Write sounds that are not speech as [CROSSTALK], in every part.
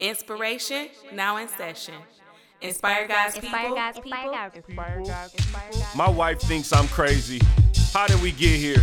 Inspiration now in session. Inspire God's people. Inspire people. God's people. My wife thinks I'm crazy. How did we get here?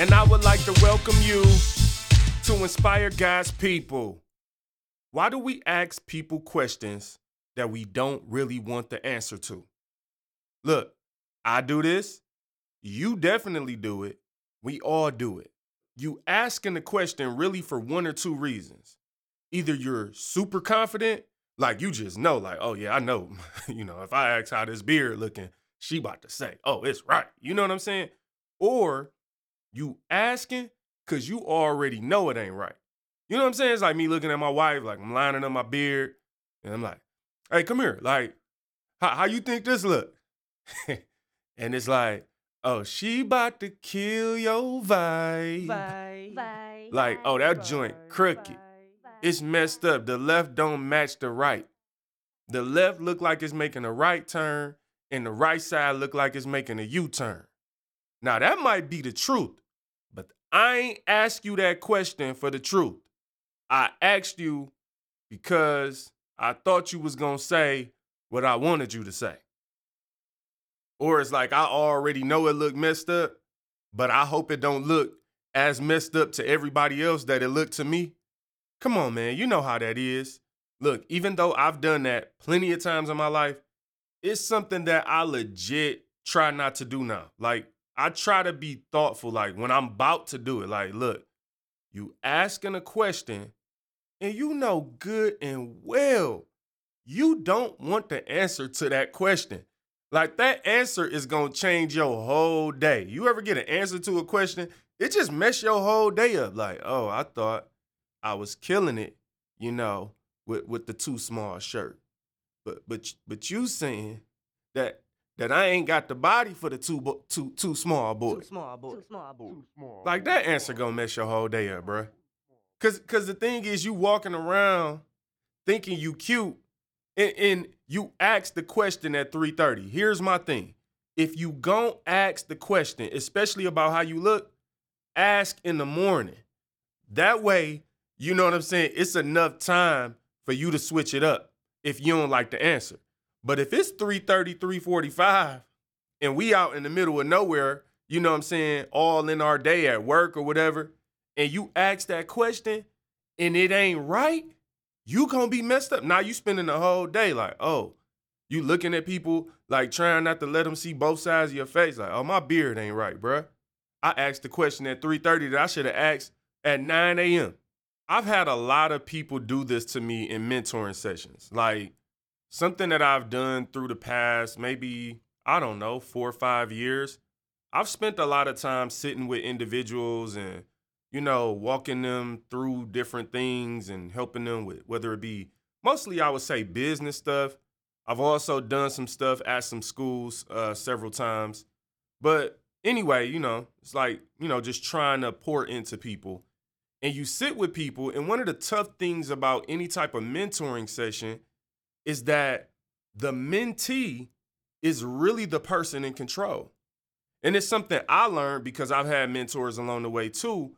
and I would like to welcome you to Inspire God's People. Why do we ask people questions that we don't really want the answer to? Look, I do this, you definitely do it, we all do it. You asking the question really for one or two reasons. Either you're super confident, like you just know, like, oh yeah, I know, [LAUGHS] you know, if I ask how this beard looking, she about to say, oh, it's right. You know what I'm saying? Or you asking because you already know it ain't right. You know what I'm saying? It's like me looking at my wife, like I'm lining up my beard, and I'm like, hey, come here. Like, how, how you think this look? [LAUGHS] and it's like, oh, she about to kill your vibe. Bye. Like, oh, that joint crooked. It's messed up. The left don't match the right. The left look like it's making a right turn, and the right side look like it's making a U-turn. Now that might be the truth, but I ain't ask you that question for the truth. I asked you because I thought you was gonna say what I wanted you to say. Or it's like I already know it look messed up, but I hope it don't look as messed up to everybody else that it looked to me. Come on, man, you know how that is. Look, even though I've done that plenty of times in my life, it's something that I legit try not to do now. Like, I try to be thoughtful, like, when I'm about to do it. Like, look, you asking a question, and you know good and well you don't want the answer to that question. Like, that answer is gonna change your whole day. You ever get an answer to a question, it just mess your whole day up. Like, oh, I thought I was killing it, you know, with, with the too small shirt. But but but you saying that that I ain't got the body for the too bo- too too small boy. Too small, boy. Too small, boy. Like that answer gonna mess your whole day up, bruh. Cause cause the thing is you walking around thinking you cute and, and you ask the question at 3:30. Here's my thing. If you gon' ask the question, especially about how you look, ask in the morning. That way, you know what I'm saying? It's enough time for you to switch it up if you don't like the answer. But if it's 3:30, 3:45, and we out in the middle of nowhere, you know what I'm saying, all in our day at work or whatever, and you ask that question and it ain't right, you gonna be messed up. Now you spending the whole day like, oh, you looking at people like trying not to let them see both sides of your face, like, oh, my beard ain't right, bruh. I asked the question at 3:30 that I should have asked at 9 a.m. I've had a lot of people do this to me in mentoring sessions. Like something that I've done through the past, maybe, I don't know, four or five years. I've spent a lot of time sitting with individuals and, you know, walking them through different things and helping them with whether it be mostly, I would say, business stuff. I've also done some stuff at some schools uh, several times. But anyway, you know, it's like, you know, just trying to pour into people. And you sit with people, and one of the tough things about any type of mentoring session is that the mentee is really the person in control. And it's something I learned because I've had mentors along the way too.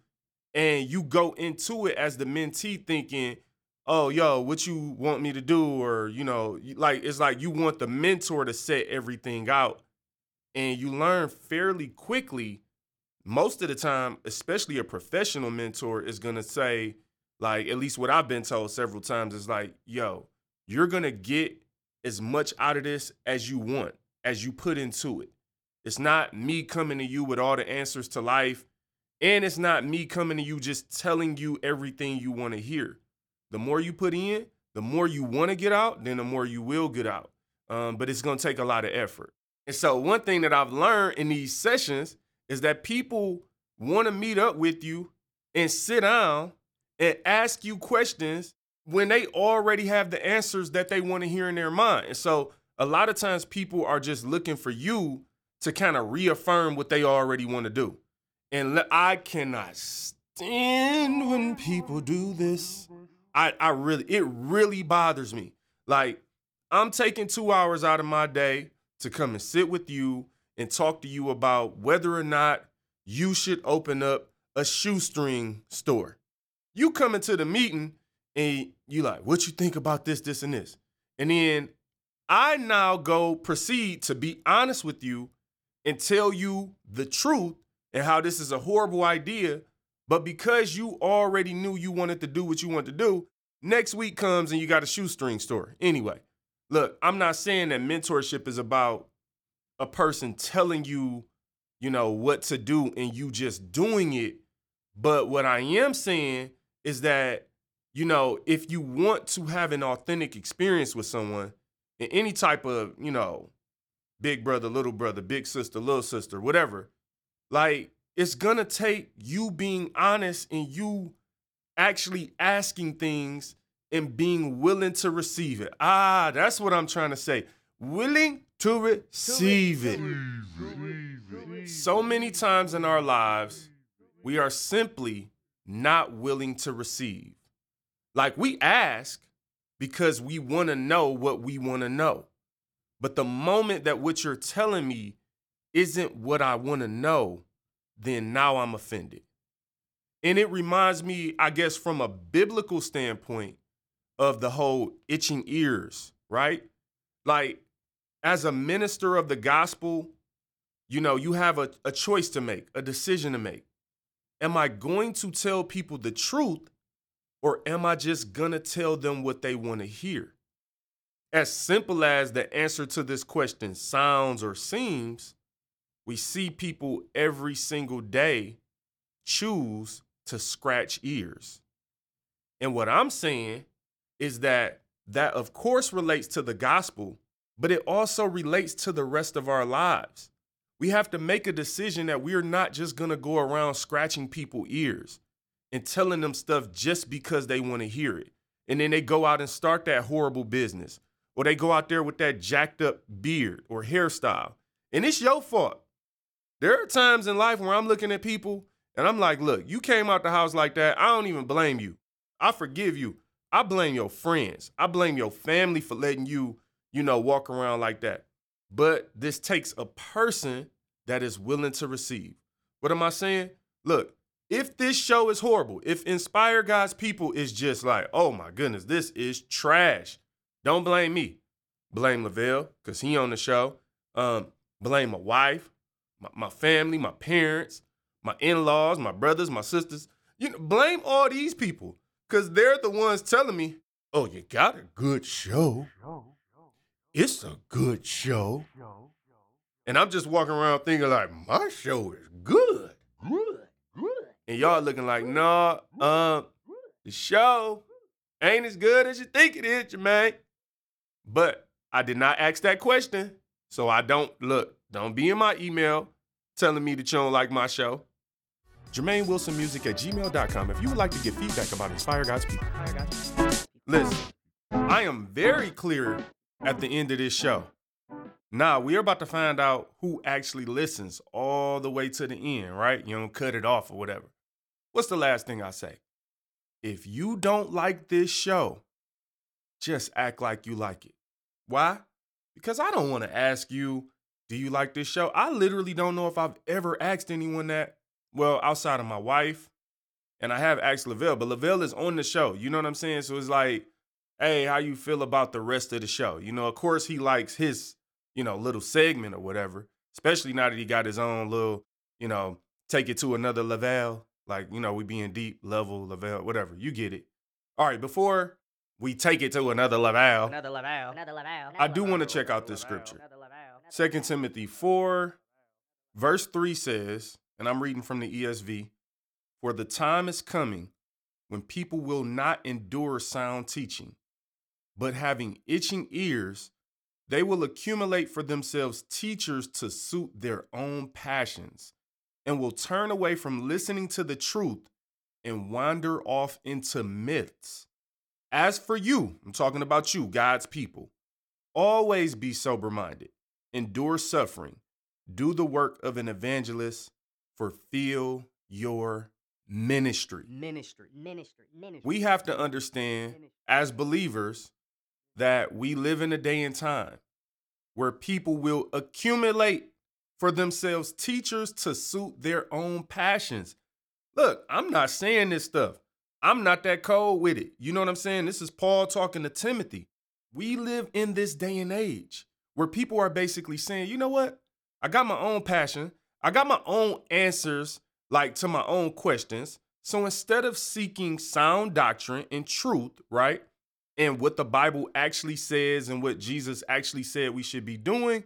And you go into it as the mentee thinking, oh, yo, what you want me to do? Or, you know, like it's like you want the mentor to set everything out. And you learn fairly quickly, most of the time, especially a professional mentor is gonna say, like, at least what I've been told several times is like, yo, you're gonna get as much out of this as you want, as you put into it. It's not me coming to you with all the answers to life. And it's not me coming to you just telling you everything you want to hear. The more you put in, the more you want to get out, then the more you will get out. Um, but it's going to take a lot of effort. And so, one thing that I've learned in these sessions is that people want to meet up with you and sit down and ask you questions when they already have the answers that they want to hear in their mind. And so a lot of times people are just looking for you to kind of reaffirm what they already want to do. And I cannot stand when people do this. I, I really, it really bothers me. Like, I'm taking two hours out of my day to come and sit with you and talk to you about whether or not you should open up a shoestring store. You come into the meeting and you like, what you think about this, this, and this? And then I now go proceed to be honest with you and tell you the truth and how this is a horrible idea. But because you already knew you wanted to do what you wanted to do, next week comes and you got a shoestring store. Anyway, look, I'm not saying that mentorship is about a person telling you, you know, what to do and you just doing it. But what I am saying is that, you know, if you want to have an authentic experience with someone in any type of, you know, big brother, little brother, big sister, little sister, whatever, like it's gonna take you being honest and you actually asking things and being willing to receive it. Ah, that's what I'm trying to say. Willing to receive it. So many times in our lives, we are simply not willing to receive. Like we ask because we want to know what we want to know. But the moment that what you're telling me isn't what I want to know, then now I'm offended. And it reminds me, I guess, from a biblical standpoint of the whole itching ears, right? Like, as a minister of the gospel, you know, you have a, a choice to make, a decision to make. Am I going to tell people the truth or am I just gonna tell them what they wanna hear? As simple as the answer to this question sounds or seems, we see people every single day choose to scratch ears. And what I'm saying is that that, of course, relates to the gospel, but it also relates to the rest of our lives. We have to make a decision that we're not just gonna go around scratching people's ears and telling them stuff just because they wanna hear it. And then they go out and start that horrible business, or they go out there with that jacked up beard or hairstyle. And it's your fault. There are times in life where I'm looking at people and I'm like, look, you came out the house like that. I don't even blame you. I forgive you. I blame your friends. I blame your family for letting you, you know, walk around like that. But this takes a person that is willing to receive. What am I saying? Look, if this show is horrible, if Inspire God's People is just like, oh my goodness, this is trash, don't blame me. Blame Lavelle, because he on the show. Um, blame my wife, my, my family, my parents, my in-laws, my brothers, my sisters. You know, blame all these people because they're the ones telling me, "Oh, you got a good show. It's a good show." And I'm just walking around thinking like, "My show is good." Good. And y'all looking like, "Nah, um, the show ain't as good as you think it is, Jermaine." But I did not ask that question, so I don't look. Don't be in my email telling me that you don't like my show. Jermaine Wilson Music at gmail.com if you would like to get feedback about Inspire God's People. Listen, I am very clear at the end of this show. Now, we're about to find out who actually listens all the way to the end, right? You don't cut it off or whatever. What's the last thing I say? If you don't like this show, just act like you like it. Why? Because I don't want to ask you, do you like this show? I literally don't know if I've ever asked anyone that, well, outside of my wife. And I have asked Lavelle, but Lavelle is on the show. You know what I'm saying? So it's like, hey, how you feel about the rest of the show? You know, of course he likes his, you know, little segment or whatever, especially now that he got his own little, you know, take it to another level. Like, you know, we being deep level, Lavelle, whatever. You get it. All right, before we take it to another level, Another level. Another level. I do want to check out this scripture. 2 Timothy 4, verse 3 says, and I'm reading from the ESV For the time is coming when people will not endure sound teaching, but having itching ears, they will accumulate for themselves teachers to suit their own passions, and will turn away from listening to the truth and wander off into myths. As for you, I'm talking about you, God's people, always be sober minded, endure suffering, do the work of an evangelist, fulfill your ministry. Ministry. Ministry. Ministry. We have to understand as believers that we live in a day and time where people will accumulate for themselves teachers to suit their own passions. Look, I'm not saying this stuff. I'm not that cold with it. You know what I'm saying? This is Paul talking to Timothy. We live in this day and age where people are basically saying, you know what? I got my own passion. I got my own answers, like to my own questions. So instead of seeking sound doctrine and truth, right? And what the Bible actually says and what Jesus actually said we should be doing,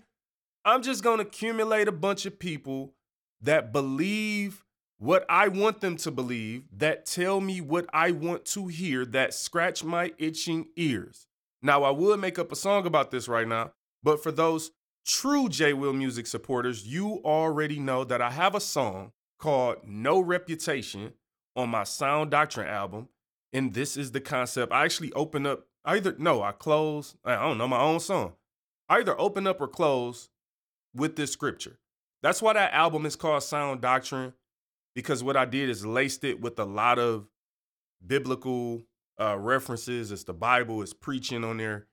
I'm just going to accumulate a bunch of people that believe what I want them to believe, that tell me what I want to hear, that scratch my itching ears. Now, I would make up a song about this right now, but for those true J Will music supporters, you already know that I have a song called No Reputation on my Sound Doctrine album. And this is the concept. I actually open up, either, no, I close, I don't know, my own song. I either open up or close with this scripture. That's why that album is called Sound Doctrine, because what I did is laced it with a lot of biblical uh, references. It's the Bible, it's preaching on there.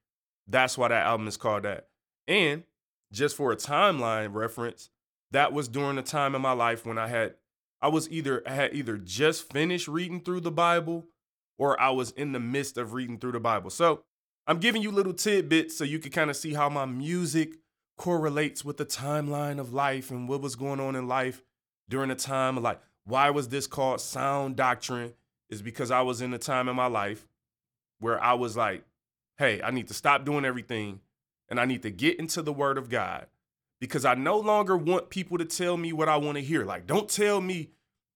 That's why that album is called that. And just for a timeline reference, that was during the time in my life when I had I was either I had either just finished reading through the Bible or I was in the midst of reading through the Bible. So I'm giving you little tidbits so you can kind of see how my music correlates with the timeline of life and what was going on in life during the time of like why was this called sound doctrine is because I was in a time in my life where I was like, hey, I need to stop doing everything and I need to get into the word of God because I no longer want people to tell me what I want to hear. Like, don't tell me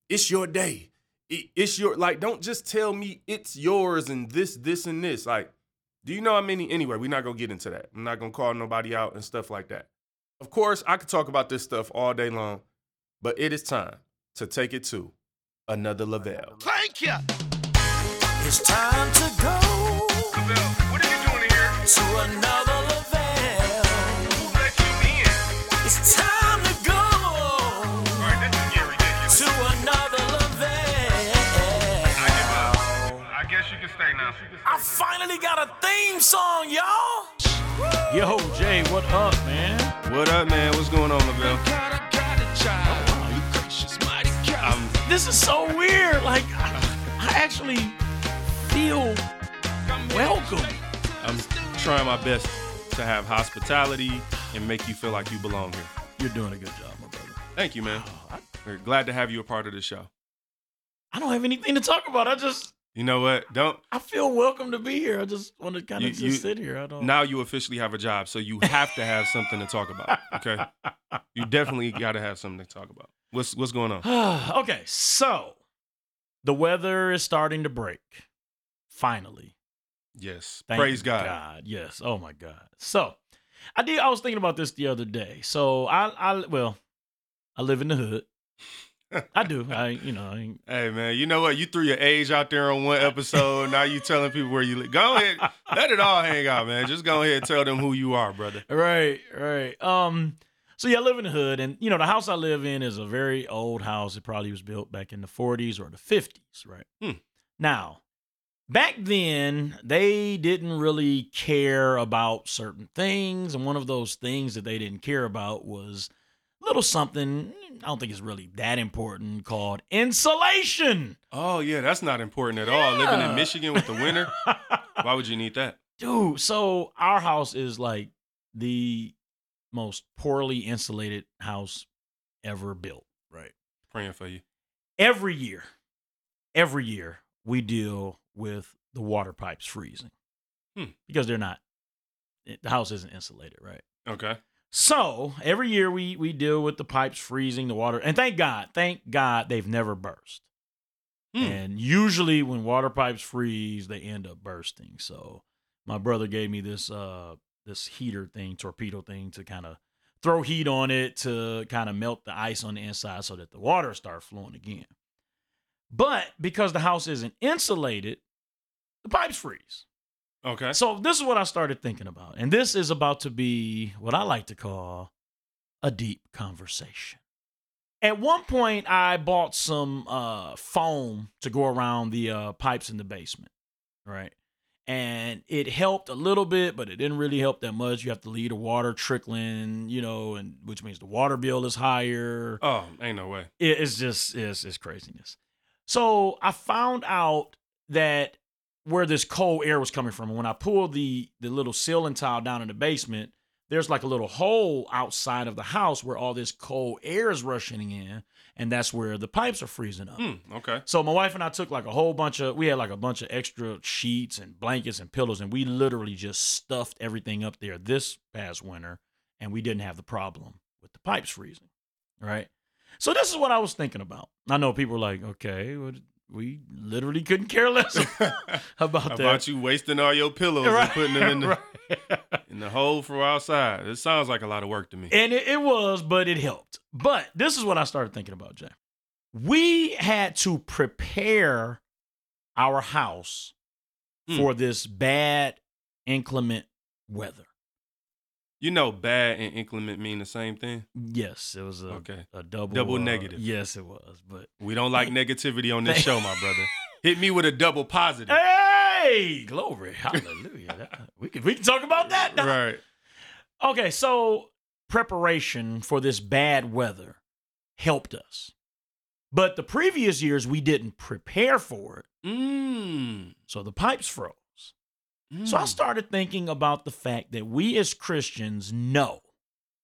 it's your day. It's your, like, don't just tell me it's yours and this, this, and this. Like, do you know how many? Anyway, we're not going to get into that. I'm not going to call nobody out and stuff like that. Of course, I could talk about this stuff all day long, but it is time to take it to another Lavelle. Thank you. It's time to go. Lavelle, what are you doing here? To another I finally got a theme song, y'all. Yo, Jay, what up, man? What up, man? What's going on, Lavelle? Um, this is so weird. Like, I, I actually feel welcome. I'm trying my best to have hospitality and make you feel like you belong here. You're doing a good job, my brother. Thank you, man. Oh, I, We're glad to have you a part of the show. I don't have anything to talk about. I just, You know what? Don't I feel welcome to be here. I just want to kind of just you- sit here. I don't. now you officially have a job, so you have to have something to talk about. Okay, [LAUGHS] you definitely got to have something to talk about. What's what's going on? [SIGHS] okay, so the weather is starting to break. Finally. Yes, Thank praise God. Yes. Oh my God. So I did I was thinking about this the other day. So I I well, I live in the hood. I do. I you know, I, Hey man, you know what? You threw your age out there on one episode. now you telling people where you live. Go ahead, [LAUGHS] let it all hang out, man. Just go ahead and tell them who you are, brother. Right, right. Um, so yeah, I live in the hood, and you know, the house I live in is a very old house. It probably was built back in the 40s or the 50s, right? Hmm. Now, back then, they didn't really care about certain things, and one of those things that they didn't care about was little something. I don't think it's really that important called insulation. Oh yeah, that's not important at all. Living in Michigan with the winter, [LAUGHS] why would you need that? Dude, so our house is like the most poorly insulated house ever built, right? Praying for you. Every year, every year we deal with the water pipes freezing Hmm. because they're not, the house isn't insulated, right? Okay. So every year we we deal with the pipes freezing, the water, and thank God, thank God they've never burst. Hmm. And usually when water pipes freeze, they end up bursting. So my brother gave me this uh this heater thing, torpedo thing to kind of throw heat on it to kind of melt the ice on the inside so that the water start flowing again. But because the house isn't insulated, the pipes freeze. Okay. So this is what I started thinking about. And this is about to be what I like to call a deep conversation. At one point I bought some uh foam to go around the uh pipes in the basement, right? And it helped a little bit, but it didn't really help that much. You have to leave the water trickling, you know, and which means the water bill is higher Oh, ain't no way. it- it's just it's, it's craziness. So I found out that where this cold air was coming from. And when I pulled the the little ceiling tile down in the basement, there's like a little hole outside of the house where all this cold air is rushing in, and that's where the pipes are freezing up. Hmm. Okay. So my wife and I took like a whole bunch of we had like a bunch of extra sheets and blankets and pillows and we literally just stuffed everything up there this past winter and we didn't have the problem with the pipes freezing. Right? So this is what I was thinking about. I know people are like, "Okay, well, we literally couldn't care less [LAUGHS] about that." about you wasting all your pillows and putting them in the [LAUGHS] right. in the hole for outside? It sounds like a lot of work to me. And it, it was, but it helped. But this is what I started thinking about, Jay. We had to prepare our house Hmm. for this bad, inclement weather. You know, bad and inclement mean the same thing. Yes, it was a, Okay. a double Double uh, negative. Yes, it was. But We don't like [LAUGHS] negativity on this show, my brother. [LAUGHS] Hit me with a double positive. hey, glory, hallelujah! [LAUGHS] That- we can we can talk about that. now. Right. Okay, so preparation for this bad weather helped us, but the previous years we didn't prepare for it. Mm. So the pipes froze. So I Mm. started thinking about the fact that we as Christians know.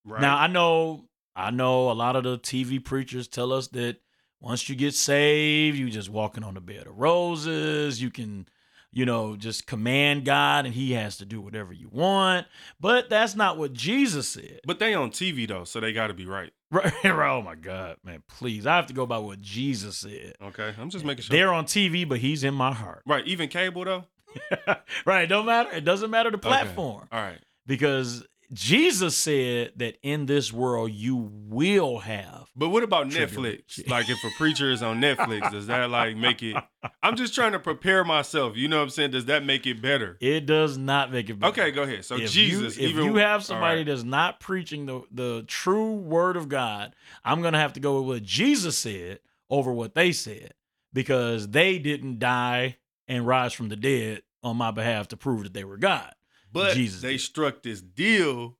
Right. Now I know I know a lot of the TV preachers tell us that once you get saved, you just walking on the bed of roses. You can, you know, just command God and he has to do whatever you want. But that's not what Jesus said. but they on TV though, so they got to be right. Right, [LAUGHS] right. Oh my God, man, please. I have to go by what Jesus said. Okay. I'm just making sure. They're on TV, but he's in my heart. right. Even cable though. [LAUGHS] right. It don't matter. It doesn't matter the Okay. platform. All right. because Jesus said that in this world you will have. But what about Netflix? [LAUGHS] Like if a preacher is on Netflix, does that like make it? [LAUGHS] I'm just trying to prepare myself. You know what I'm saying? Does that make it better? It does not make it better. Okay, go ahead. So if Jesus, you, if even you have somebody right. that's not preaching the the true word of God, I'm gonna have to go with what Jesus said over what they said because they didn't die and rise from the dead on my behalf to prove that they were God. but Jesus they did. struck this deal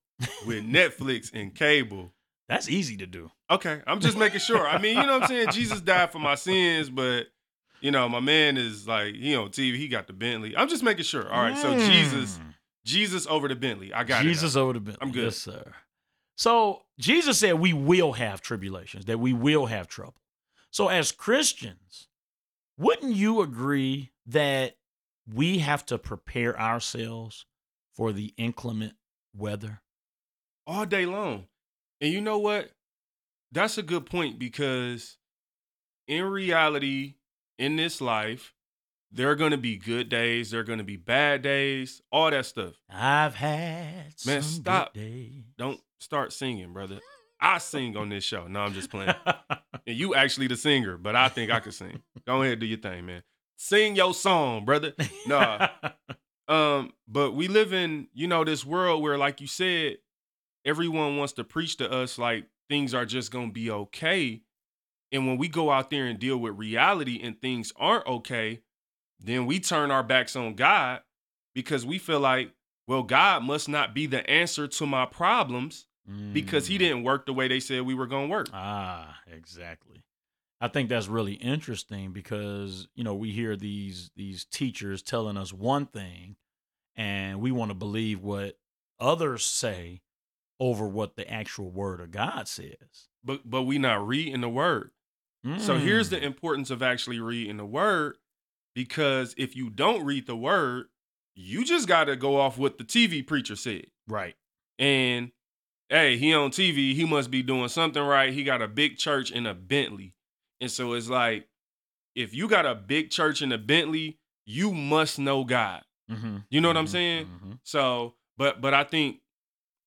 with [LAUGHS] Netflix and cable. That's easy to do. Okay, I'm just making sure. I mean, you know what I'm saying? Jesus died for my sins, but you know, my man is like, he on TV, he got the Bentley. I'm just making sure. All right, so Jesus, Mm. Jesus over the Bentley. I got it. Jesus over the Bentley. I'm good. Yes, sir. So Jesus said we will have tribulations, that we will have trouble. So as Christians, wouldn't you agree that we have to prepare ourselves for the inclement weather? all day long. And you know what? That's a good point because in reality, in this life, there are going to be good days, there are going to be bad days, all that stuff. I've had Man, stop. Don't start singing, brother. I sing on this show. No, I'm just playing. [LAUGHS] And you actually the singer, but I think I can sing. Go ahead, do your thing, man. Sing your song, brother. Nah. [LAUGHS] Um, but we live in, you know, this world where, like you said, everyone wants to preach to us like things are just gonna be okay. And when we go out there and deal with reality and things aren't okay, then we turn our backs on God because we feel like, well, God must not be the answer to my problems because he Mm. didn't work the way they said we were gonna work. Ah, exactly. I think that's really interesting because you know we hear these these teachers telling us one thing, and we want to believe what others say over what the actual word of God says. But but we not reading the word. So here's the Mm. importance of actually reading the word because if you don't read the word, you just got to go off what the TV preacher said. right. And hey, he on TV, he must be doing something right. He got a big church and a Bentley. And so it's like if you got a big church and a Bentley, you must know God. Mm-hmm. You know what I'm saying? hmm So, but but I think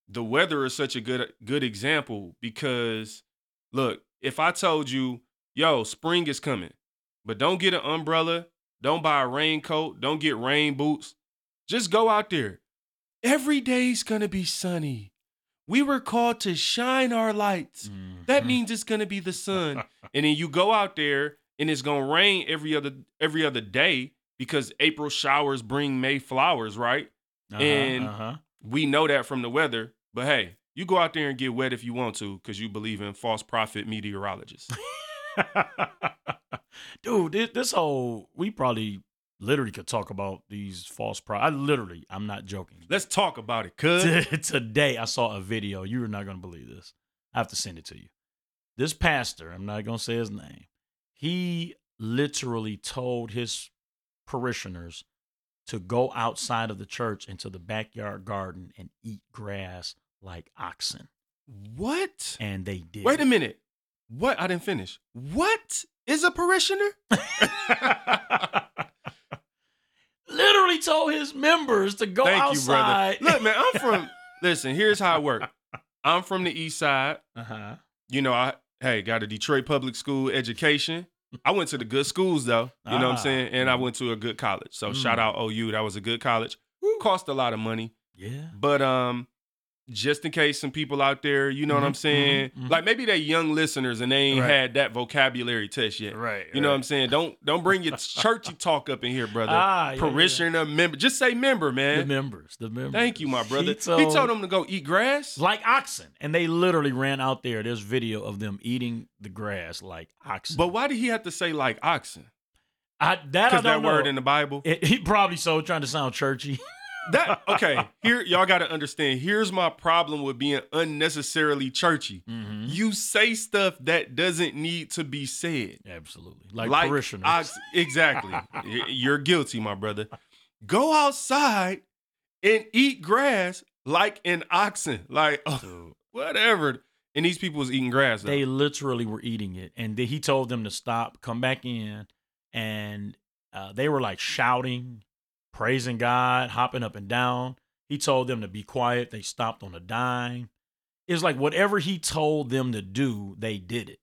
the weather is such a good good example because look, if I told you, yo, spring is coming, but don't get an umbrella, don't buy a raincoat, don't get rain boots, Just go out there. Every day's gonna be sunny. We were called to shine our lights. That Mhm. means it's gonna be the sun. [LAUGHS] and then you go out there and it's gonna rain every other every other day because April showers bring May flowers, right? Uh-huh, and- uh-huh. We know that from the weather. But hey, you go out there and get wet if you want to, because you believe in false prophet meteorologists. [LAUGHS] Dude, this, this whole we probably literally could talk about these false pro. I literally, I'm not joking. Let's talk about it, cuz. [LAUGHS] Today, I saw a video. You're not going to believe this. I have to send it to you. This pastor, I'm not going to say his name, he literally told his parishioners to go outside of the church into the backyard garden and eat grass like oxen. What? And they did. Wait a minute. What? I didn't finish. What is a parishioner? [LAUGHS] [LAUGHS] literally told his members to go Thank you, brother. outside. Look, man, I'm from. [LAUGHS] listen, here's how it works. I'm from the East Side. Uh-huh. You know, I hey got a Detroit public school education. I went to the good schools though. You know what I'm Ah. saying? And I went to a good college. So Mm. shout out OU. That was a good college. Cost a lot of money, Yeah. but um, just in case some people out there, you know what I'm Mhm, saying? mhm, mhm. Like maybe they young listeners and they ain't Right. had that vocabulary test yet. Right. You know what I'm saying? Don't don't bring your [LAUGHS] churchy talk up in here, brother. Ah, yeah, yeah. Parishioner, member. Just say member, man. The members. The members. Thank you, my brother. He He told, told, them to go eat grass. like oxen, and they literally ran out there. There's video of them eating the grass like oxen. But why did he have to say like oxen? I, that I don't that word in the Bible. It- he probably so trying to sound churchy. [LAUGHS] That okay. Here, y'all got to understand. Here's my problem with being unnecessarily churchy. Mhm. You say stuff that doesn't need to be said. Absolutely, like, parishioners. ox- exactly. You're guilty, my brother. Go outside and eat grass like an oxen. Like oh, whatever. And these people was eating grass. Though. they literally were eating it, and then he told them to stop, come back in, and uh, they were like shouting, praising God, hopping up and down. He told them to be quiet. They stopped on a dime. It's like whatever he told them to do, they did it.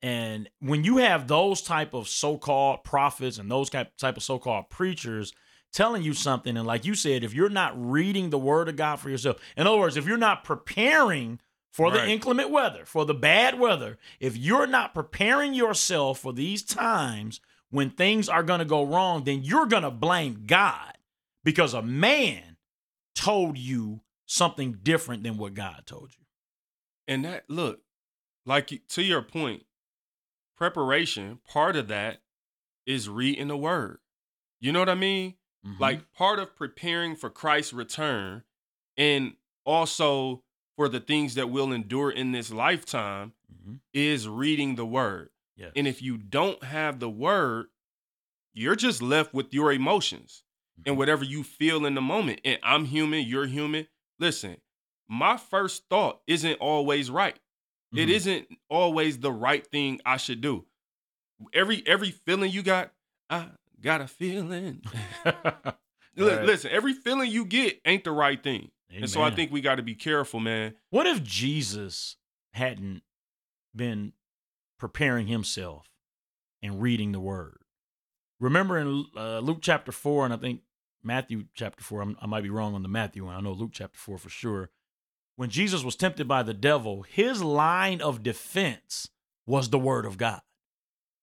And when you have those type of so-called prophets and those type of so-called preachers telling you something, and like you said, if you're not reading the word of God for yourself, in other words, if you're not preparing for the inclement weather, for the bad weather, if you're not preparing yourself for these times when things are going to go wrong, then you're going to blame God because a man told you something different than what God told you. And that look, like to your point, preparation, part of that is reading the word. You know what I mean? Mhm. Like part of preparing for Christ's return and also for the things that we'll endure in this lifetime Mhm. is reading the word. Yes. And if you don't have the word, you're just left with your emotions and Mhm. whatever you feel in the moment. And I'm human, you're human. Listen, my first thought isn't always right. It Mhm. isn't always the right thing I should do. Every every feeling you got, I got a feeling. [LAUGHS] Li- Right. Listen, every feeling you get ain't the right thing. And so I think we got to be careful, man. What if Jesus hadn't been preparing himself and reading the word? Remember in uh, Luke chapter 4, and I think Matthew chapter 4, I'm, I might be wrong on the Matthew one. I know Luke chapter 4 for sure. When Jesus was tempted by the devil, his line of defense was the word of God.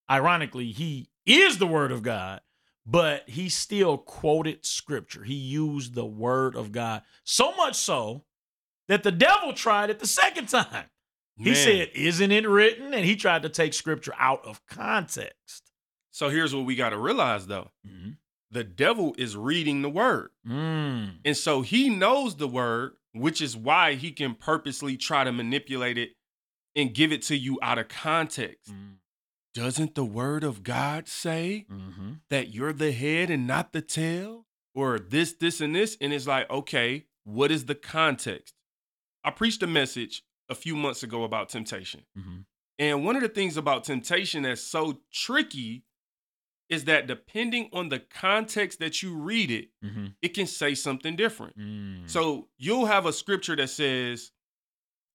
Ironically, he is the word of God, but he still quoted scripture. He used the word of God. So much so that the devil tried it the second time. He said, Isn't it written? And he tried to take scripture out of context. So here's what we got to realize though. Mhm. The devil is reading the word. Mm. And so he knows the word, which is why he can purposely try to manipulate it and give it to you out of context. Mm. Doesn't the word of God say Mhm. that you're the head and not the tail? Or this, this, and this? And it's like, okay, what is the context? I preached a message a few months ago about temptation. Mhm. And one of the things about temptation that's so tricky is that depending on the context that you read it, Mhm. it can say something different. Mm. So you'll have a scripture that says,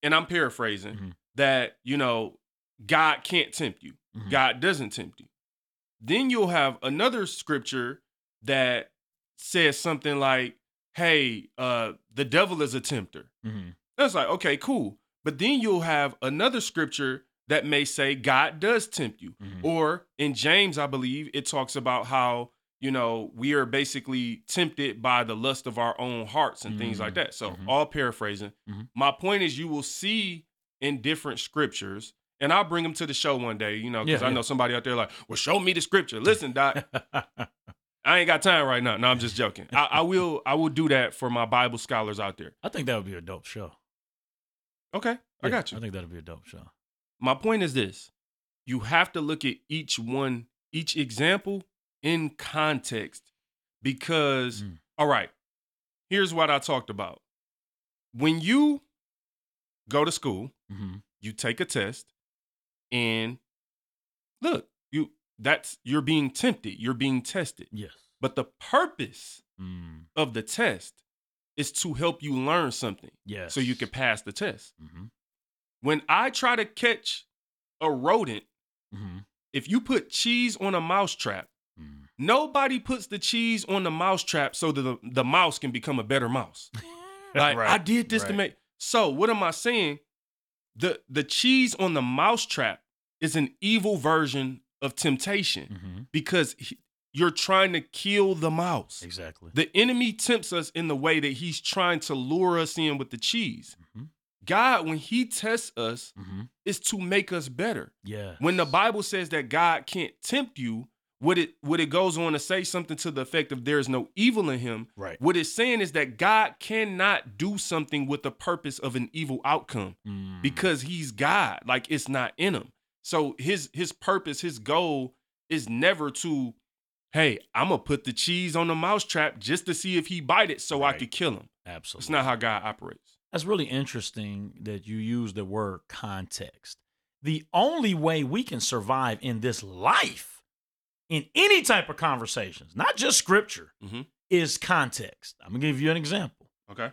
and I'm paraphrasing, Mhm. that, you know, God can't tempt you, Mhm. God doesn't tempt you. Then you'll have another scripture that says something like, "Hey, uh, the devil is a tempter." Mhm. That's like, okay, cool. But then you'll have another scripture that may say God does tempt you. Mhm. Or in James, I believe it talks about how, you know, we are basically tempted by the lust of our own hearts and things like Mhm. that. So, Mhm. all paraphrasing. Mhm. My point is, you will see in different scriptures, and I'll bring them to the show one day, you know, because Yeah, I yeah. know somebody out there like, well, show me the scripture. Listen, Doc, [LAUGHS] I ain't got time right now. No, I'm just joking. I, I will, I will do that for my Bible scholars out there. I think that would be a dope show. Okay, I Yeah, got you. I think that'd be a dope show. my point is this you have to look at each one each example in context because Mm. all right here's what i talked about when you go to school hmm you take a test and look you that's you're being tempted you're being tested Yes. but the purpose Mm. of the test is to help you learn something Yes. so you can pass the test hmm when i try to catch a rodent hmm if you put cheese on a mouse trap, Mm. nobody puts the cheese on the mouse trap so that the, the mouse can become a better mouse. [LAUGHS] Like Right, I did this to make. So what am I saying? The the cheese on the mouse trap is an evil version of temptation hmm because he- you're trying to kill the mouse. Exactly. The enemy tempts us in the way that he's trying to lure us in with the cheese. hmm God, when he tests us, hmm is to make us better. Yeah. When the Bible says that God can't tempt you, what it what it goes on to say something to the effect of there is no evil in him. Right. What it's saying is that God cannot do something with the purpose of an evil outcome Mm. because he's God. Like it's not in him. So his his purpose, his goal is never to, hey, I'm gonna put the cheese on the mousetrap just to see if he bite it so I could kill him. Absolutely. It's not how God operates. That's really interesting that you use the word context. The only way we can survive in this life, in any type of conversations, not just scripture, Mhm. is context. I'm gonna give you an example. Okay.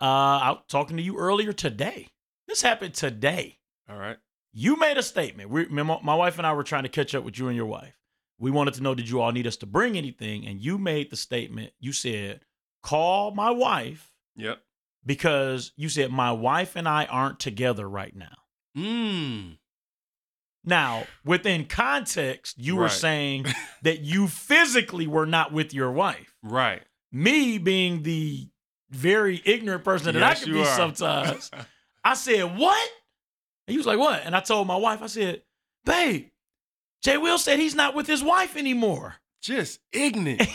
Uh, I was talking to you earlier today. This happened today. All right. You made a statement. We, my, my wife and I were trying to catch up with you and your wife. We wanted to know did you all need us to bring anything? And you made the statement. You said, "Call my wife." Yep. because you said my wife and I aren't together right now. Mm. Now, within context, you were saying [LAUGHS] that you physically were not with your wife. Right. Me being the very ignorant person that Yes, I can be are. sometimes, [LAUGHS] I said, What? And he was like, What? And I told my wife, I said, Babe, Jay Will said he's not with his wife anymore. Just ignorant.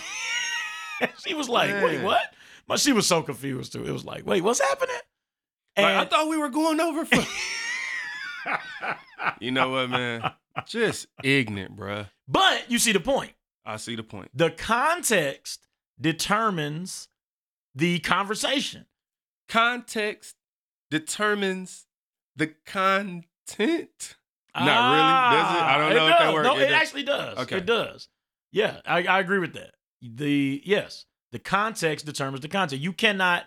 [LAUGHS] she was like, Wait, what? But she was so confused too. It was like, Wait, what's happening? Like, I thought we were going over for. [LAUGHS] you know what, man? Just ignorant, bruh. but you see the point. I see the point. the context determines the conversation. Context determines the content. Not Ah, really, does it? I don't know if that works. No, It it, actually does. Okay. It does. Yeah, I, I agree with that. The yes, the context determines the content. You cannot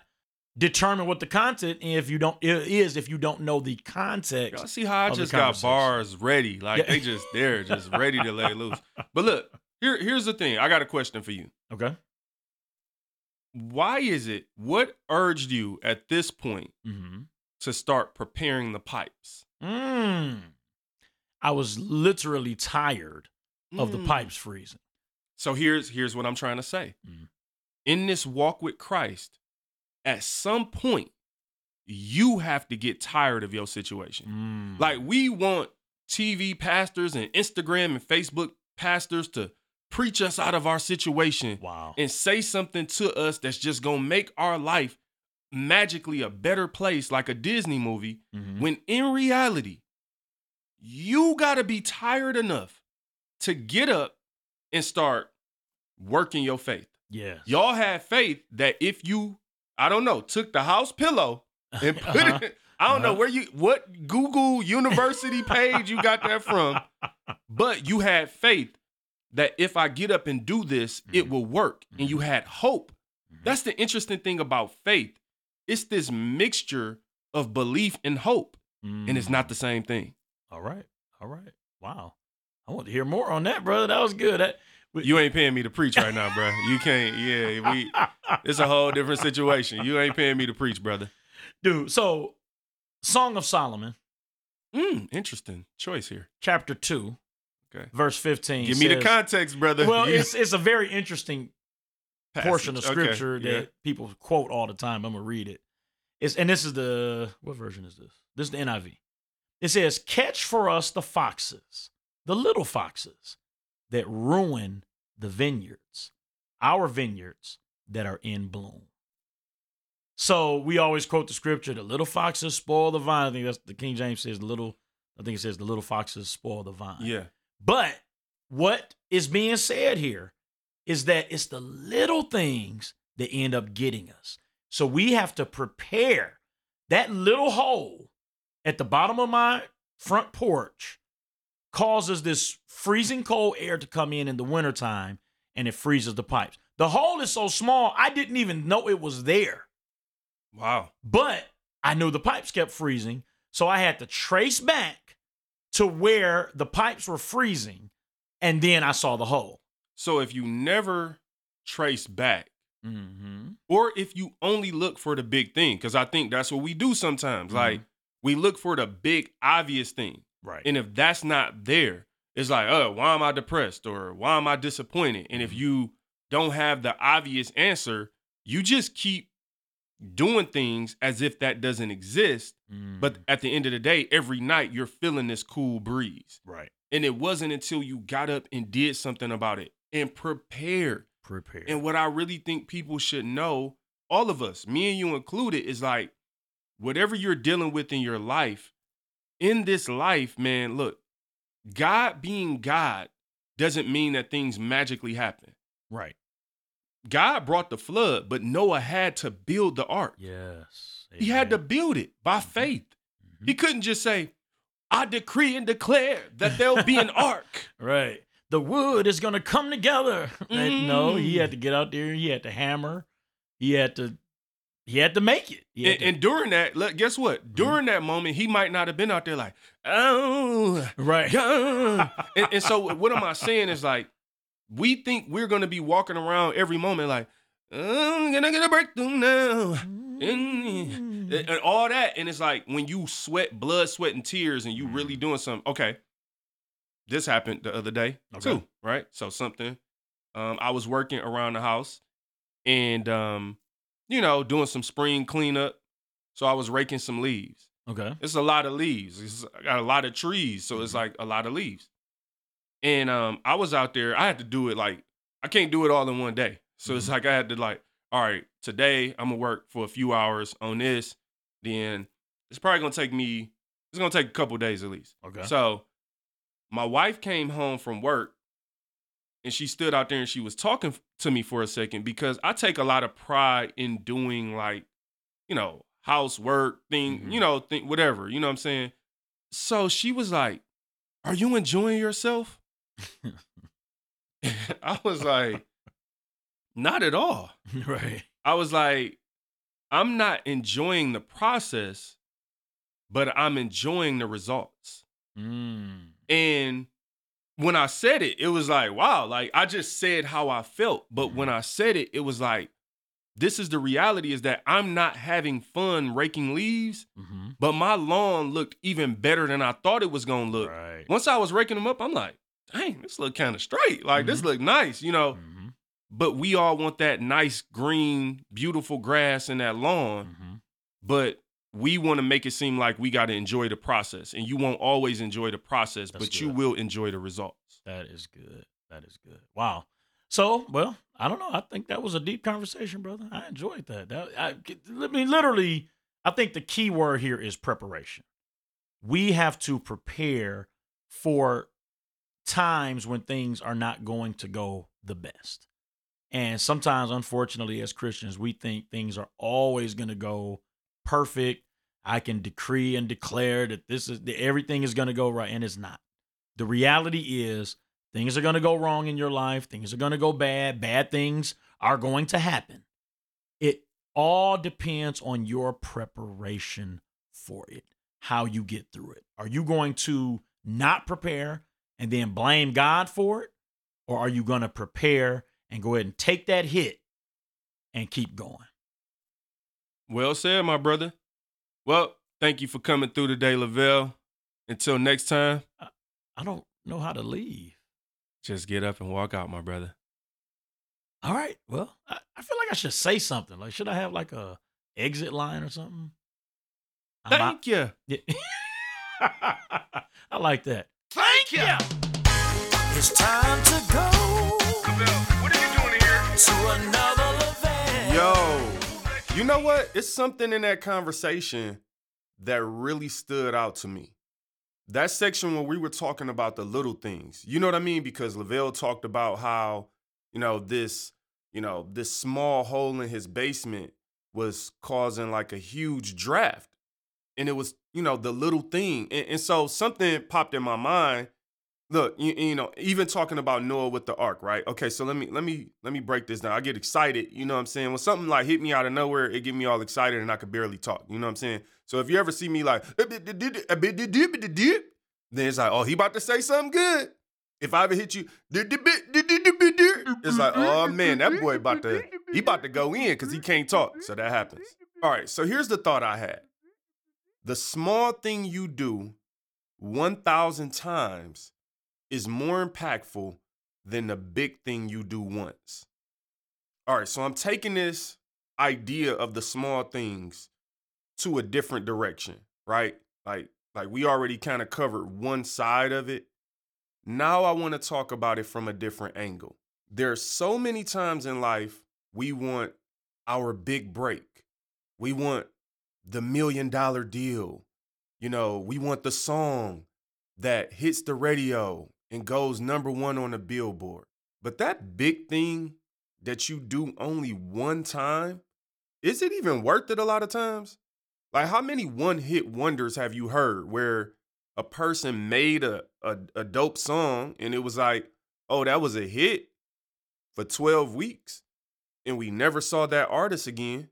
determine what the content if you don't it is if you don't know the context. Y'all see how I just got bars ready? Like Yeah. they just they're just ready to lay loose. [LAUGHS] But look, here, here's the thing. I got a question for you. Okay. Why is it? What urged you at this point Mm-hmm. to start preparing the pipes? Mm. I was literally tired of the Mm. pipes freezing. So here's here's what I'm trying to say. Mhm. In this walk with Christ, at some point, you have to get tired of your situation. Mm. Like we want TV pastors and Instagram and Facebook pastors to preach us out of our situation wow. and say something to us that's just gonna make our life magically a better place, like a Disney movie. Mhm. When in reality, you gotta be tired enough to get up and start working your faith. Yeah. Y'all had faith that if you, I don't know, took the house pillow and [LAUGHS] put Uh-huh. it, I don't know Uh-huh. where you, what Google University page you got that from, [LAUGHS] but you had faith that if I get up and do this, it Mhm. will work. And you had hope. Mhm. That's the interesting thing about faith. It's this mixture of belief and hope, and it's not the same thing. All right. All right. Wow. I want to hear more on that, brother. That was good. That, You ain't paying me to preach right now, bro. You can't. Yeah, we. [LAUGHS] It's a whole different situation. You ain't paying me to preach, brother. Dude, so Song of Solomon, Mm, interesting choice here. chapter 2, Okay. verse 15. Give me the context, brother. Well, You- [LAUGHS] it's it's a very interesting portion of passage. Okay, scripture yeah. that people quote all the time. I'm gonna read it. It's and this is the what version is this? This is the NIV. It says, "Catch for us the foxes, the little foxes that ruin the vineyards, our vineyards that are in bloom." So we always quote the scripture: "The little foxes spoil the vine." I think that's the King James says, "The little." I think it says, "The little foxes spoil the vine." Yeah. But what is being said here is that it's the little things that end up getting us. So we have to prepare that little hole at the bottom of my front porch causes this freezing cold air to come in in the wintertime and it freezes the pipes. The hole is so small, I didn't even know it was there. Wow. But I knew the pipes kept freezing. So I had to trace back to where the pipes were freezing. And then I saw the hole. So if you never trace back, Mm-hmm. or if you only look for the big thing, because I think that's what we do sometimes. Mhm. Like we look for the big obvious thing. Right. And if that's not there, it's like, oh, why am I depressed or why am I disappointed? And if mm-hmm. you don't have the obvious answer, you just keep doing things as if that doesn't exist. But mm. at the end of the day, every night you're feeling this cool breeze. right. And it wasn't until you got up and did something about it and prepared. Prepare. And what I really think people should know, all of us, me and you included, is like whatever you're dealing with in your life, in this life, man, look, God being God doesn't mean that things magically happen. right. God brought the flood, but Noah had to build the ark. Yes. He had to build it by faith. Mhm. He couldn't just say, I decree and declare that there'll be an [LAUGHS] ark. Right. The wood is going to come together. [LAUGHS] Like, No, he Mm. had to get out there. He had to hammer. He had to. He had to make it. And, to- and during that, look, guess what? During that moment, he might not have been out there like, oh, right. and, and so what am I saying is like, we think we're gonna be walking around every moment like, "Oh, I'm gonna get a breakthrough now. And, and all that. And it's like when you sweat blood, sweat, and tears, and you really doing something. Okay. This happened the other day Okay. too, right? So something. Um, I was working around the house and um, you know, doing some spring cleanup. So I was raking some leaves. Okay. It's a lot of leaves. It's I got a lot of trees, so it's like a lot of leaves. And um, I was out there. I had to do it like I can't do it all in one day. So it's Mhm. like I had to like, all right, today I'm gonna work for a few hours on this. Then it's probably gonna take me. It's gonna take a couple days at least. Okay. So my wife came home from work and she stood out there and she was talking to me for a second because I take a lot of pride in doing like, you know, housework thing, Mhm. you know, thing, whatever, you know what I'm saying? So she was like, Are you enjoying yourself? [LAUGHS] I was like, Not at all. [LAUGHS] right. I was like, I'm not enjoying the process, but I'm enjoying the results. Mm. And when I said it, it was like, wow, like I just said how I felt. But when I said it, it was like, this is the reality is that I'm not having fun raking leaves, hmm but my lawn looked even better than I thought it was gonna look. Right. Once I was raking them up, I'm like, dang, this look kind of straight. Like this Mhm. look nice, you know. hmm But we all want that nice green, beautiful grass in that lawn hmm but we want to make it seem like we got to enjoy the process and you won't always enjoy the process That's but you will enjoy the results That is good. That is good. Wow. So, well, I don't know. I think that was a deep conversation, brother. I enjoyed that. that I, I mean, literally, I think the key word here is preparation. We have to prepare for times when things are not going to go the best. And sometimes, unfortunately, as Christians, we think things are always going to go perfect. I can decree and declare that this is that everything is going to go right, and it's not. The reality is things are going to go wrong in your life, things are going to go bad, bad things are going to happen. It all depends on your preparation for it, how you get through it. Are you going to not prepare and then blame God for it? Or are you going to prepare and go ahead and take that hit and keep going? Well said, my brother. Well, thank you for coming through today, Lavelle. Until next time, I don't know how to leave. just get up and walk out, my brother. All right. Well, I, I feel like I should say something. Like, should I have like a exit line or something? I'm out- Thank you. [LAUGHS] Yeah. I like that. Thank you. It's time to go What are you doing here? to another Lavelle. Yo, you know what? It's something in that conversation that really stood out to me. That section where we were talking about the little things. You know what I mean? Because Lavelle talked about how, you know, this, you know, this small hole in his basement was causing like a huge draft. And it was, you know, the little thing. And, and so something popped in my mind. Look, you, you know, even talking about Noah with the ark, right? Okay, so let me let me let me break this down. I get excited, you know what I'm saying? When something like hit me out of nowhere, it get me all excited and I could barely talk. You know what I'm saying? So if you ever see me like then it's like, oh, he about to say something good. If I ever hit you, it's like, oh man, that boy about to he about to go in because he can't talk. So that happens. All right, so here's the thought I had. The small thing you do 1,000 times is more impactful than the big thing you do once. All right, so I'm taking this idea of the small things to a different direction, right? Like like we already kind of covered one side of it. Now I want to talk about it from a different angle. There's so many times in life we want our big break. We want the million dollar deal. You know, we want the song that hits the radio and goes number one on the billboard. But that big thing that you do only one time, is it even worth it a lot of times? Like, how many one hit wonders have you heard where a person made a, a, a dope song and it was like, oh, that was a hit for 12 weeks and we never saw that artist again?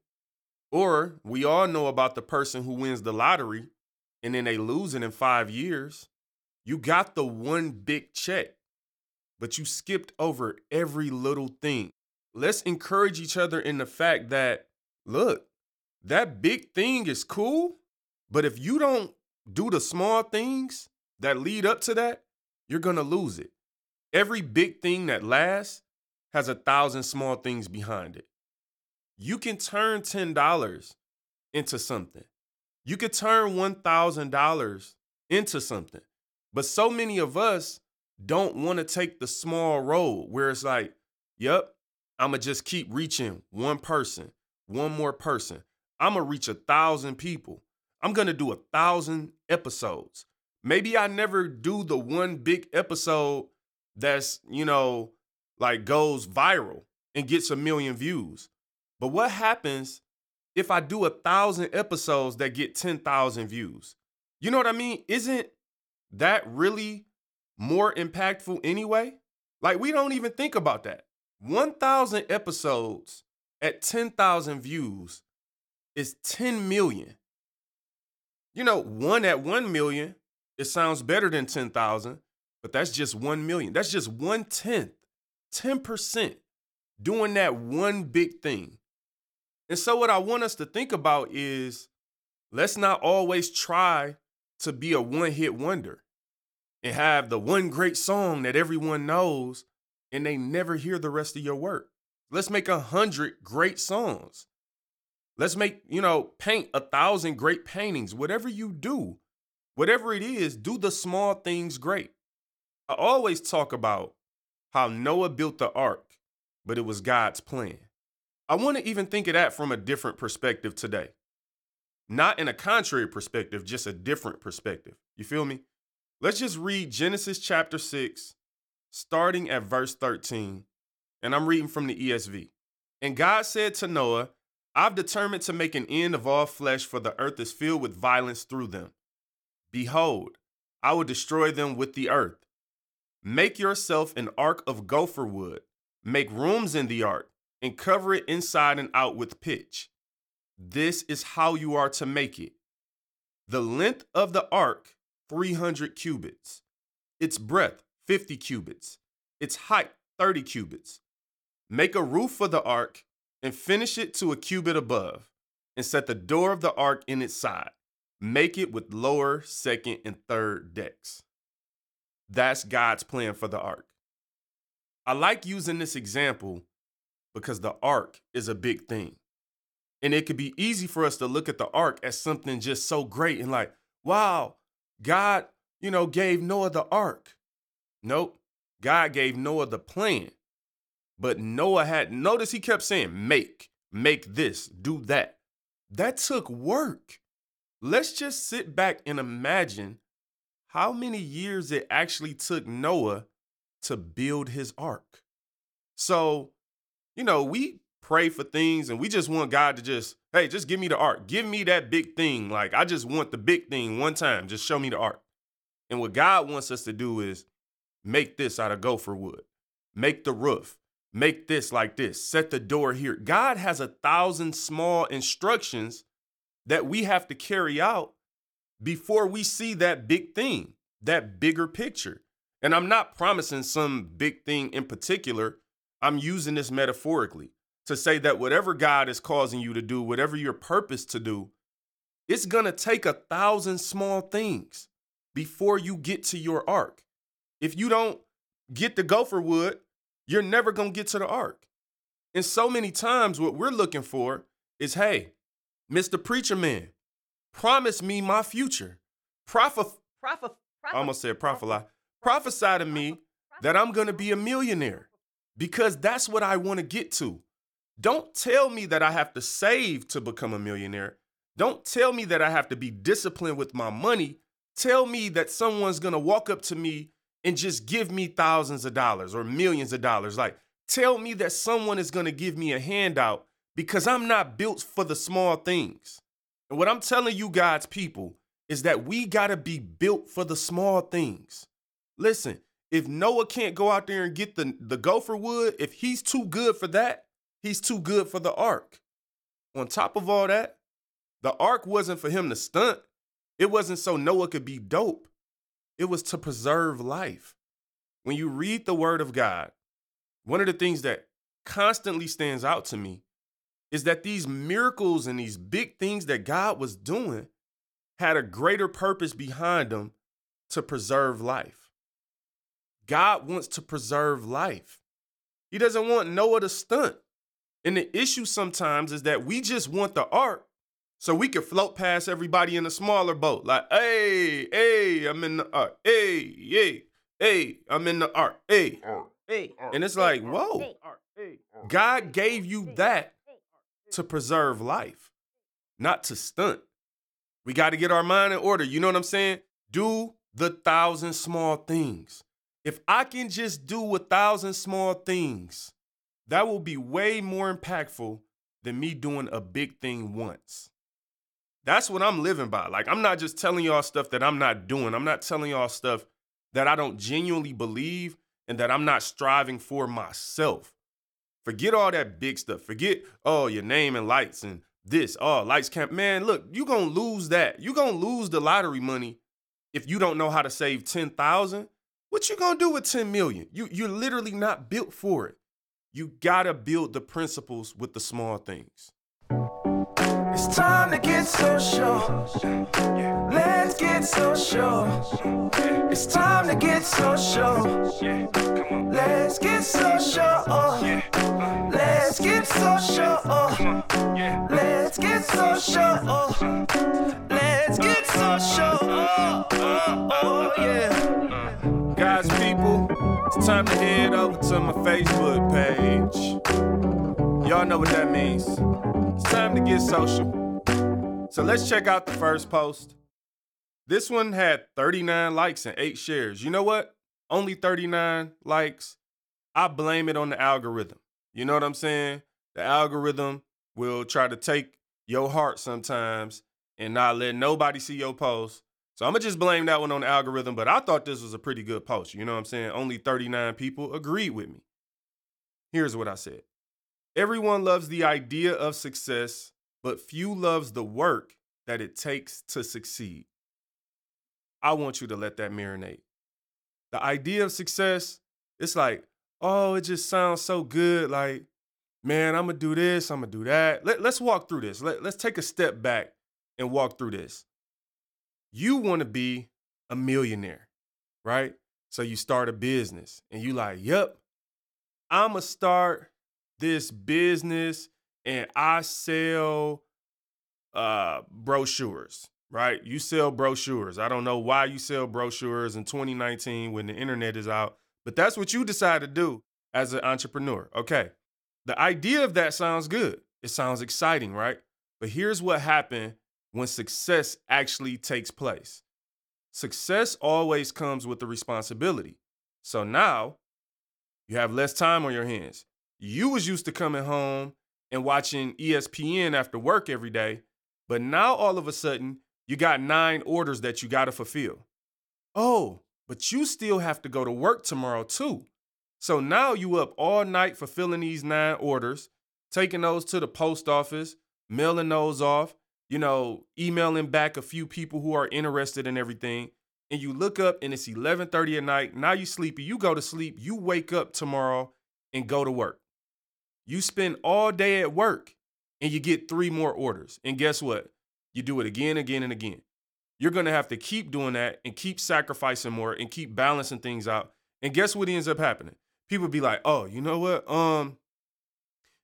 Or we all know about the person who wins the lottery and then they lose it in five years. You got the one big check, but you skipped over every little thing. Let's encourage each other in the fact that, look, that big thing is cool, but if you don't do the small things that lead up to that, you're gonna lose it. Every big thing that lasts has a thousand small things behind it. You can turn $10 into something. You could turn $1,000 into something. But so many of us don't want to take the small road where it's like, yep, I'm going to just keep reaching one person, one more person. I'm going to reach a thousand people. I'm to do a thousand episodes. Maybe I never do the one big episode that's, you know, like goes viral and gets a million views. But what happens if I do a thousand episodes that get 10,000 views? You know what I mean? Isn't that really more impactful anyway? Like, we don't even think about that. 1,000 episodes at 10,000 views is 10 million. You know, one at 1 million, it sounds better than 10,000, but that's just 1 million. That's just one tenth, 10% doing that one big thing. And so, what I want us to think about is let's not always try to be a one hit wonder and have the one great song that everyone knows and they never hear the rest of your work. Let's make a hundred great songs. Let's make, you know, paint a thousand great paintings. Whatever you do, whatever it is, do the small things great. I always talk about how Noah built the ark, but it was God's plan. I want to even think of that from a different perspective today. Not in a contrary perspective, just a different perspective. You feel me? Let's just read Genesis chapter 6, starting at verse 13. And I'm reading from the ESV. And God said to Noah, I've determined to make an end of all flesh, for the earth is filled with violence through them. Behold, I will destroy them with the earth. Make yourself an ark of gopher wood, make rooms in the ark, and cover it inside and out with pitch. This is how you are to make it. The length of the ark, 300 cubits. Its breadth, 50 cubits. Its height, 30 cubits. Make a roof for the ark and finish it to a cubit above, and set the door of the ark in its side. Make it with lower, second, and third decks. That's God's plan for the ark. I like using this example because the ark is a big thing. And it could be easy for us to look at the ark as something just so great and like, wow, God, you know, gave Noah the ark. Nope. God gave Noah the plan. But Noah had, notice he kept saying, make, make this, do that. That took work. Let's just sit back and imagine how many years it actually took Noah to build his ark. So, you know, we pray for things and we just want God to just, hey, just give me the ark. Give me that big thing. Like, I just want the big thing one time. Just show me the ark. And what God wants us to do is make this out of gopher wood, make the roof, make this like this, set the door here. God has a thousand small instructions that we have to carry out before we see that big thing, that bigger picture. And I'm not promising some big thing in particular. I'm using this metaphorically to say that whatever God is causing you to do, whatever your purpose to do, it's going to take a thousand small things before you get to your ark. If you don't get the gopher wood, you're never going to get to the ark. And so many times, what we're looking for is hey, Mr. Preacher Man, promise me my future. Prophet, Prophet. I almost said prophesy. Prophesy to me that I'm going to be a millionaire because that's what I want to get to. Don't tell me that I have to save to become a millionaire. Don't tell me that I have to be disciplined with my money. Tell me that someone's going to walk up to me and just give me thousands of dollars or millions of dollars. Like, tell me that someone is going to give me a handout because I'm not built for the small things. And what I'm telling you, God's people, is that we got to be built for the small things. Listen, if Noah can't go out there and get the, the gopher wood, if he's too good for that, he's too good for the ark. On top of all that, the ark wasn't for him to stunt. It wasn't so Noah could be dope. It was to preserve life. When you read the word of God, one of the things that constantly stands out to me is that these miracles and these big things that God was doing had a greater purpose behind them to preserve life. God wants to preserve life. He doesn't want Noah to stunt. And the issue sometimes is that we just want the ark so we can float past everybody in a smaller boat. Like, hey, hey, I'm in the ark. Hey, hey, hey, I'm in the ark. Hey. Hey. And it's like, whoa, God gave you that to preserve life, not to stunt. We got to get our mind in order. You know what I'm saying? Do the thousand small things. If I can just do a thousand small things, that will be way more impactful than me doing a big thing once. That's what I'm living by. Like, I'm not just telling y'all stuff that I'm not doing. I'm not telling y'all stuff that I don't genuinely believe and that I'm not striving for myself. Forget all that big stuff. Forget, oh, your name and lights and this. Oh, lights camp. Man, look, you're gonna lose that. You're gonna lose the lottery money if you don't know how to save 10,000. What you gonna do with 10 million? You you're literally not built for it. You gotta build the principles with the small things. It's time to get social. Let's get social. It's time to get social. Let's get social. Let's get social. Let's get social. Let's get social. Oh, yeah. Guys, people, it's time to head over to my Facebook page. Y'all know what that means. It's time to get social. So let's check out the first post. This one had 39 likes and 8 shares. You know what? Only 39 likes. I blame it on the algorithm. You know what I'm saying? The algorithm will try to take your heart sometimes and not let nobody see your post. So I'm gonna just blame that one on the algorithm, but I thought this was a pretty good post. You know what I'm saying? Only 39 people agreed with me. Here's what I said. Everyone loves the idea of success, but few loves the work that it takes to succeed. I want you to let that marinate. The idea of success, it's like, oh, it just sounds so good. Like, man, I'm gonna do this, I'm gonna do that. Let, let's walk through this. Let, let's take a step back and walk through this. You want to be a millionaire, right? So you start a business and you like, yep, I'm gonna start this business and I sell uh brochures, right? You sell brochures. I don't know why you sell brochures in 2019 when the internet is out, but that's what you decide to do as an entrepreneur. Okay. The idea of that sounds good. It sounds exciting, right? But here's what happened when success actually takes place. Success always comes with the responsibility. So now you have less time on your hands. You was used to coming home and watching ESPN after work every day, but now all of a sudden you got nine orders that you got to fulfill. Oh, but you still have to go to work tomorrow too. So now you up all night fulfilling these nine orders, taking those to the post office, mailing those off, you know, emailing back a few people who are interested in everything. And you look up and it's 11:30 at night. Now you sleepy. You go to sleep. You wake up tomorrow and go to work. You spend all day at work and you get three more orders. And guess what? You do it again, again, and again. You're gonna have to keep doing that and keep sacrificing more and keep balancing things out. And guess what ends up happening? People be like, oh, you know what? Um,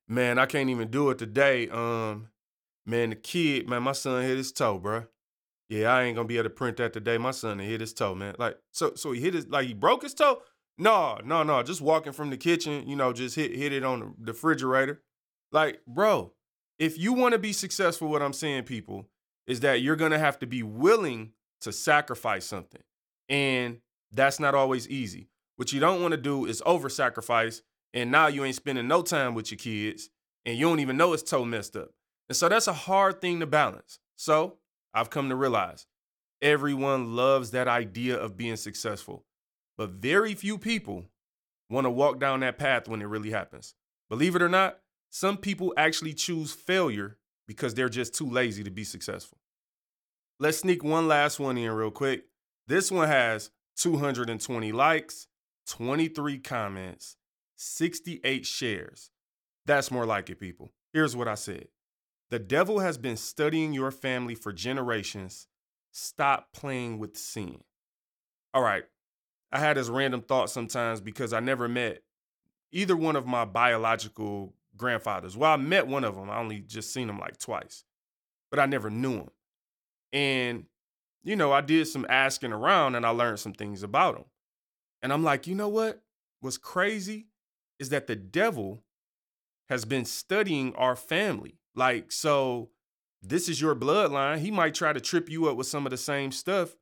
man, I can't even do it today. Um, man, the kid, man, my son hit his toe, bro. Yeah, I ain't gonna be able to print that today. My son hit his toe, man. Like, so so he hit his like he broke his toe? No, no, no. Just walking from the kitchen, you know, just hit hit it on the refrigerator. Like, bro, if you want to be successful, what I'm saying, people, is that you're gonna have to be willing to sacrifice something. And that's not always easy. What you don't want to do is over sacrifice, and now you ain't spending no time with your kids, and you don't even know it's toe messed up. And so that's a hard thing to balance. So I've come to realize everyone loves that idea of being successful, but very few people want to walk down that path when it really happens. Believe it or not, some people actually choose failure because they're just too lazy to be successful. Let's sneak one last one in real quick. This one has 220 likes, 23 comments, 68 shares. That's more like it, people. Here's what I said The devil has been studying your family for generations. Stop playing with sin. All right. I had this random thought sometimes because I never met either one of my biological grandfathers. Well, I met one of them. I only just seen him like twice, but I never knew him. And, you know, I did some asking around and I learned some things about him. And I'm like, you know what? What's crazy is that the devil has been studying our family. Like, so this is your bloodline. He might try to trip you up with some of the same stuff.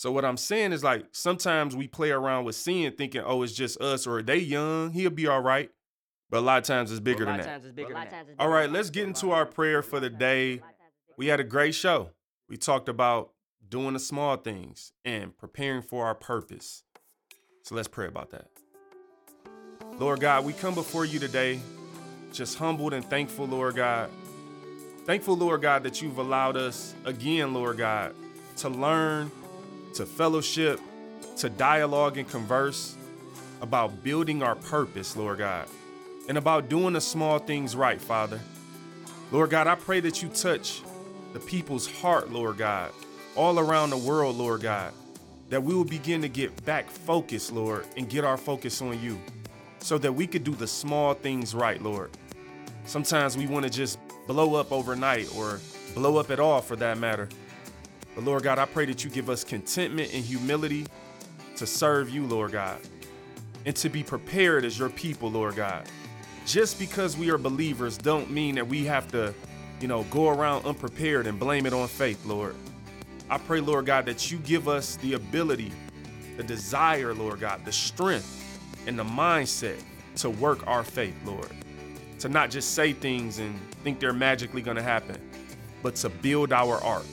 So what I'm saying is like sometimes we play around with sin thinking, oh, it's just us or they young, he'll be all right. But a lot of times it's bigger than that. All right, let's get into our prayer for the day. We had a great show. We talked about doing the small things and preparing for our purpose. So let's pray about that. Lord God, we come before you today just humbled and thankful, Lord God. Thankful, Lord God, that you've allowed us again, Lord God, to learn, to fellowship, to dialogue and converse about building our purpose, Lord God, and about doing the small things right, Father. Lord God, I pray that you touch the people's heart, Lord God, all around the world, Lord God, that we will begin to get back focused, Lord, and get our focus on you so that we could do the small things right, Lord. Sometimes we want to just blow up overnight or blow up at all for that matter. But Lord God, I pray that you give us contentment and humility to serve you, Lord God, and to be prepared as your people, Lord God. Just because we are believers don't mean that we have to, you know, go around unprepared and blame it on faith, Lord. I pray, Lord God, that you give us the ability, the desire, Lord God, the strength and the mindset to work our faith, Lord. To not just say things and think they're magically gonna happen, but to build our ark.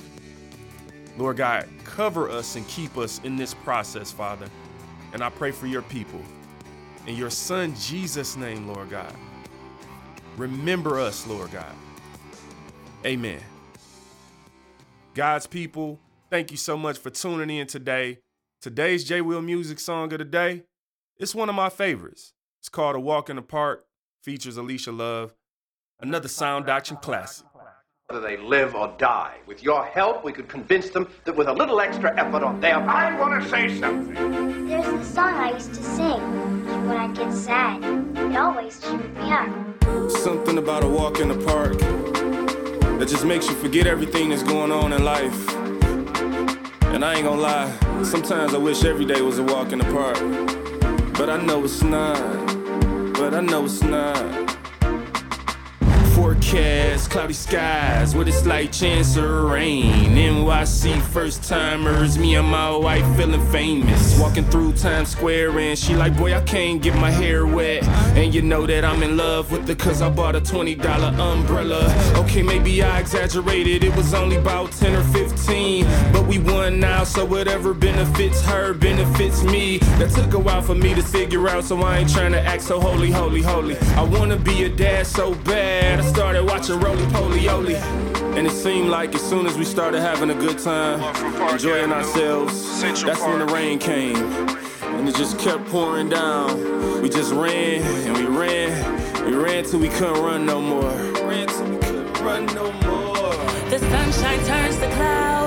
Lord God, cover us and keep us in this process, Father. And I pray for your people. In your Son Jesus' name, Lord God. Remember us, Lord God. Amen. God's people, thank you so much for tuning in today. Today's J Will Music song of the day, it's one of my favorites. It's called A Walk in the Park, features Alicia Love. Another Sound Doctrine classic. Whether they live or die. With your help, we could convince them that with a little extra effort on their part. I want to say something. There's a song I used to sing when I'd get sad. It always cheered me up. Something about a walk in the park that just makes you forget everything that's going on in life. And I ain't gonna lie, sometimes I wish every day was a walk in the park. But I know it's not. But I know it's not. Forecast, cloudy skies with a slight chance of rain. NYC first timers, me and my wife feeling famous. Walking through Times Square and she like, boy, I can't get my hair wet. And you know that I'm in love with her cause I bought a $20 umbrella. Okay, maybe I exaggerated, it was only about 10 or 15. But we won now, so whatever benefits her benefits me. That took a while for me to figure out, so I ain't trying to act so holy, holy, holy. I wanna be a dad so bad. I started watching Rolie Polie Olie. And it seemed like as soon as we started having a good time, enjoying ourselves, that's when the rain came. And it just kept pouring down. We just ran and we ran. We ran till we couldn't run no more. Ran till we couldn't run no more. The sunshine turns to clouds, clouds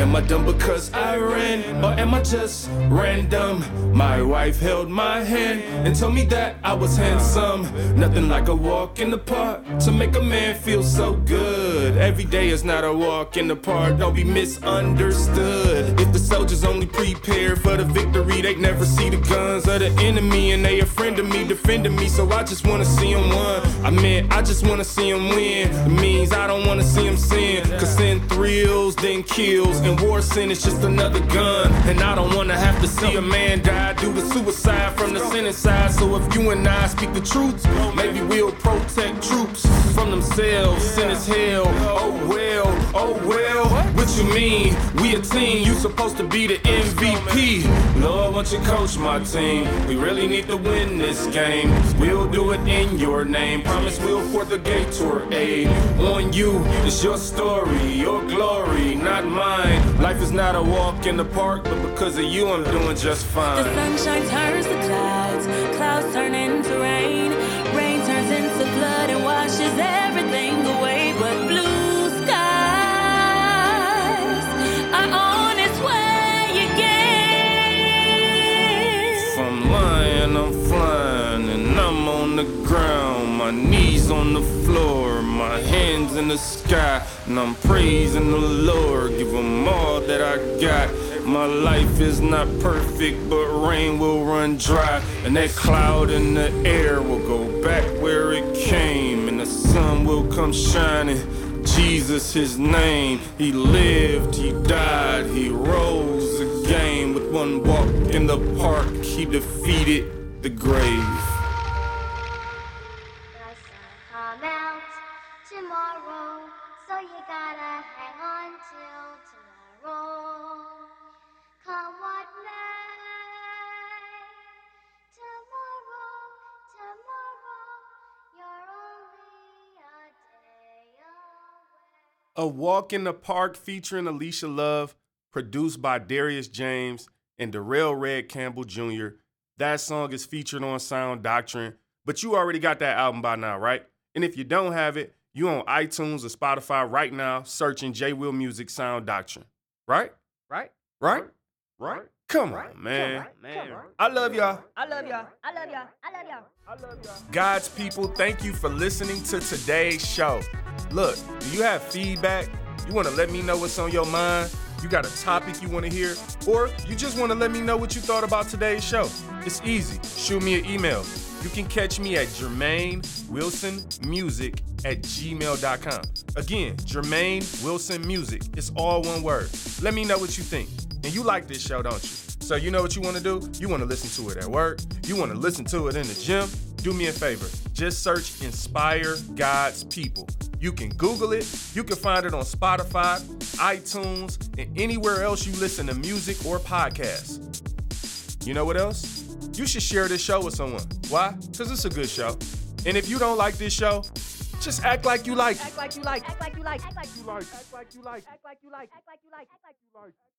Am I dumb because I ran, or am I just random? My wife held my hand and told me that I was handsome. Nothing like a walk in the park to make a man feel so good. Every day is not a walk in the park, don't be misunderstood. If the soldiers only prepare for the victory, they never see the guns of the enemy, and they a friend of me, defending me. So I just wanna see him win. I mean, I just wanna see him win. It means I don't wanna see him sin, cause sin thrills, then kills, and war sin is just another gun. And I don't wanna have to see a man die due to suicide from the sin inside. So if you and I speak the truth, maybe we'll protect troops from themselves. Sin is hell. Oh well, oh well. What you mean? We a team, you supposed to be the MVP. Lord, won't you coach my team? We really need to win this game. We'll do it in your name. Promise we'll for the gate tour aid. On you, it's your story, your glory, not mine. Life is not a walk in the park, but because of you, I'm doing just fine. The sunshine turns to clouds, clouds turn into rain, rain turns into flood and washes everything away. But blue skies are on its way again. I'm lying, I'm flying, and I'm on the ground. My knees on the floor, in the sky, and I'm praising the Lord. Give him all that I got. My life is not perfect, but rain will run dry, and that cloud in the air will go back where it came, and the sun will come shining. Jesus, his name. He lived, he died, he rose again. With one walk in the park, he defeated the grave. A Walk in the Park featuring Alicia Love, produced by Darius James and Darrell Red Campbell Jr. That song is featured on Sound Doctrine, but you already got that album by now, right? And if you don't have it, you on iTunes or Spotify right now, searching J Will Music Sound Doctrine. Right? Right? Right? Right? Come on, man. Man. I love y'all. I love y'all. I love y'all. I love y'all. God's people, thank you for listening to today's show. Look, do you have feedback? You want to let me know what's on your mind? You got a topic you want to hear? Or you just want to let me know what you thought about today's show? It's easy. Shoot me an email. You can catch me at Jermaine Wilson Music at gmail.com. Again, Jermaine Wilson Music. It's all one word. Let me know what you think. And you like this show, don't you? So you know what you want to do? You want to listen to it at work. You want to listen to it in the gym. Do me a favor. Just search Inspire God's People. You can Google it. You can find it on Spotify, iTunes, and anywhere else you listen to music or podcasts. You know what else? you should share this show with someone. Why? Because it's a good show. And if you don't like this show, just act like you like it. Act like you like. Act like you like. Act like you like. Act like you like. Act like you like. Act like you like. Act like you like.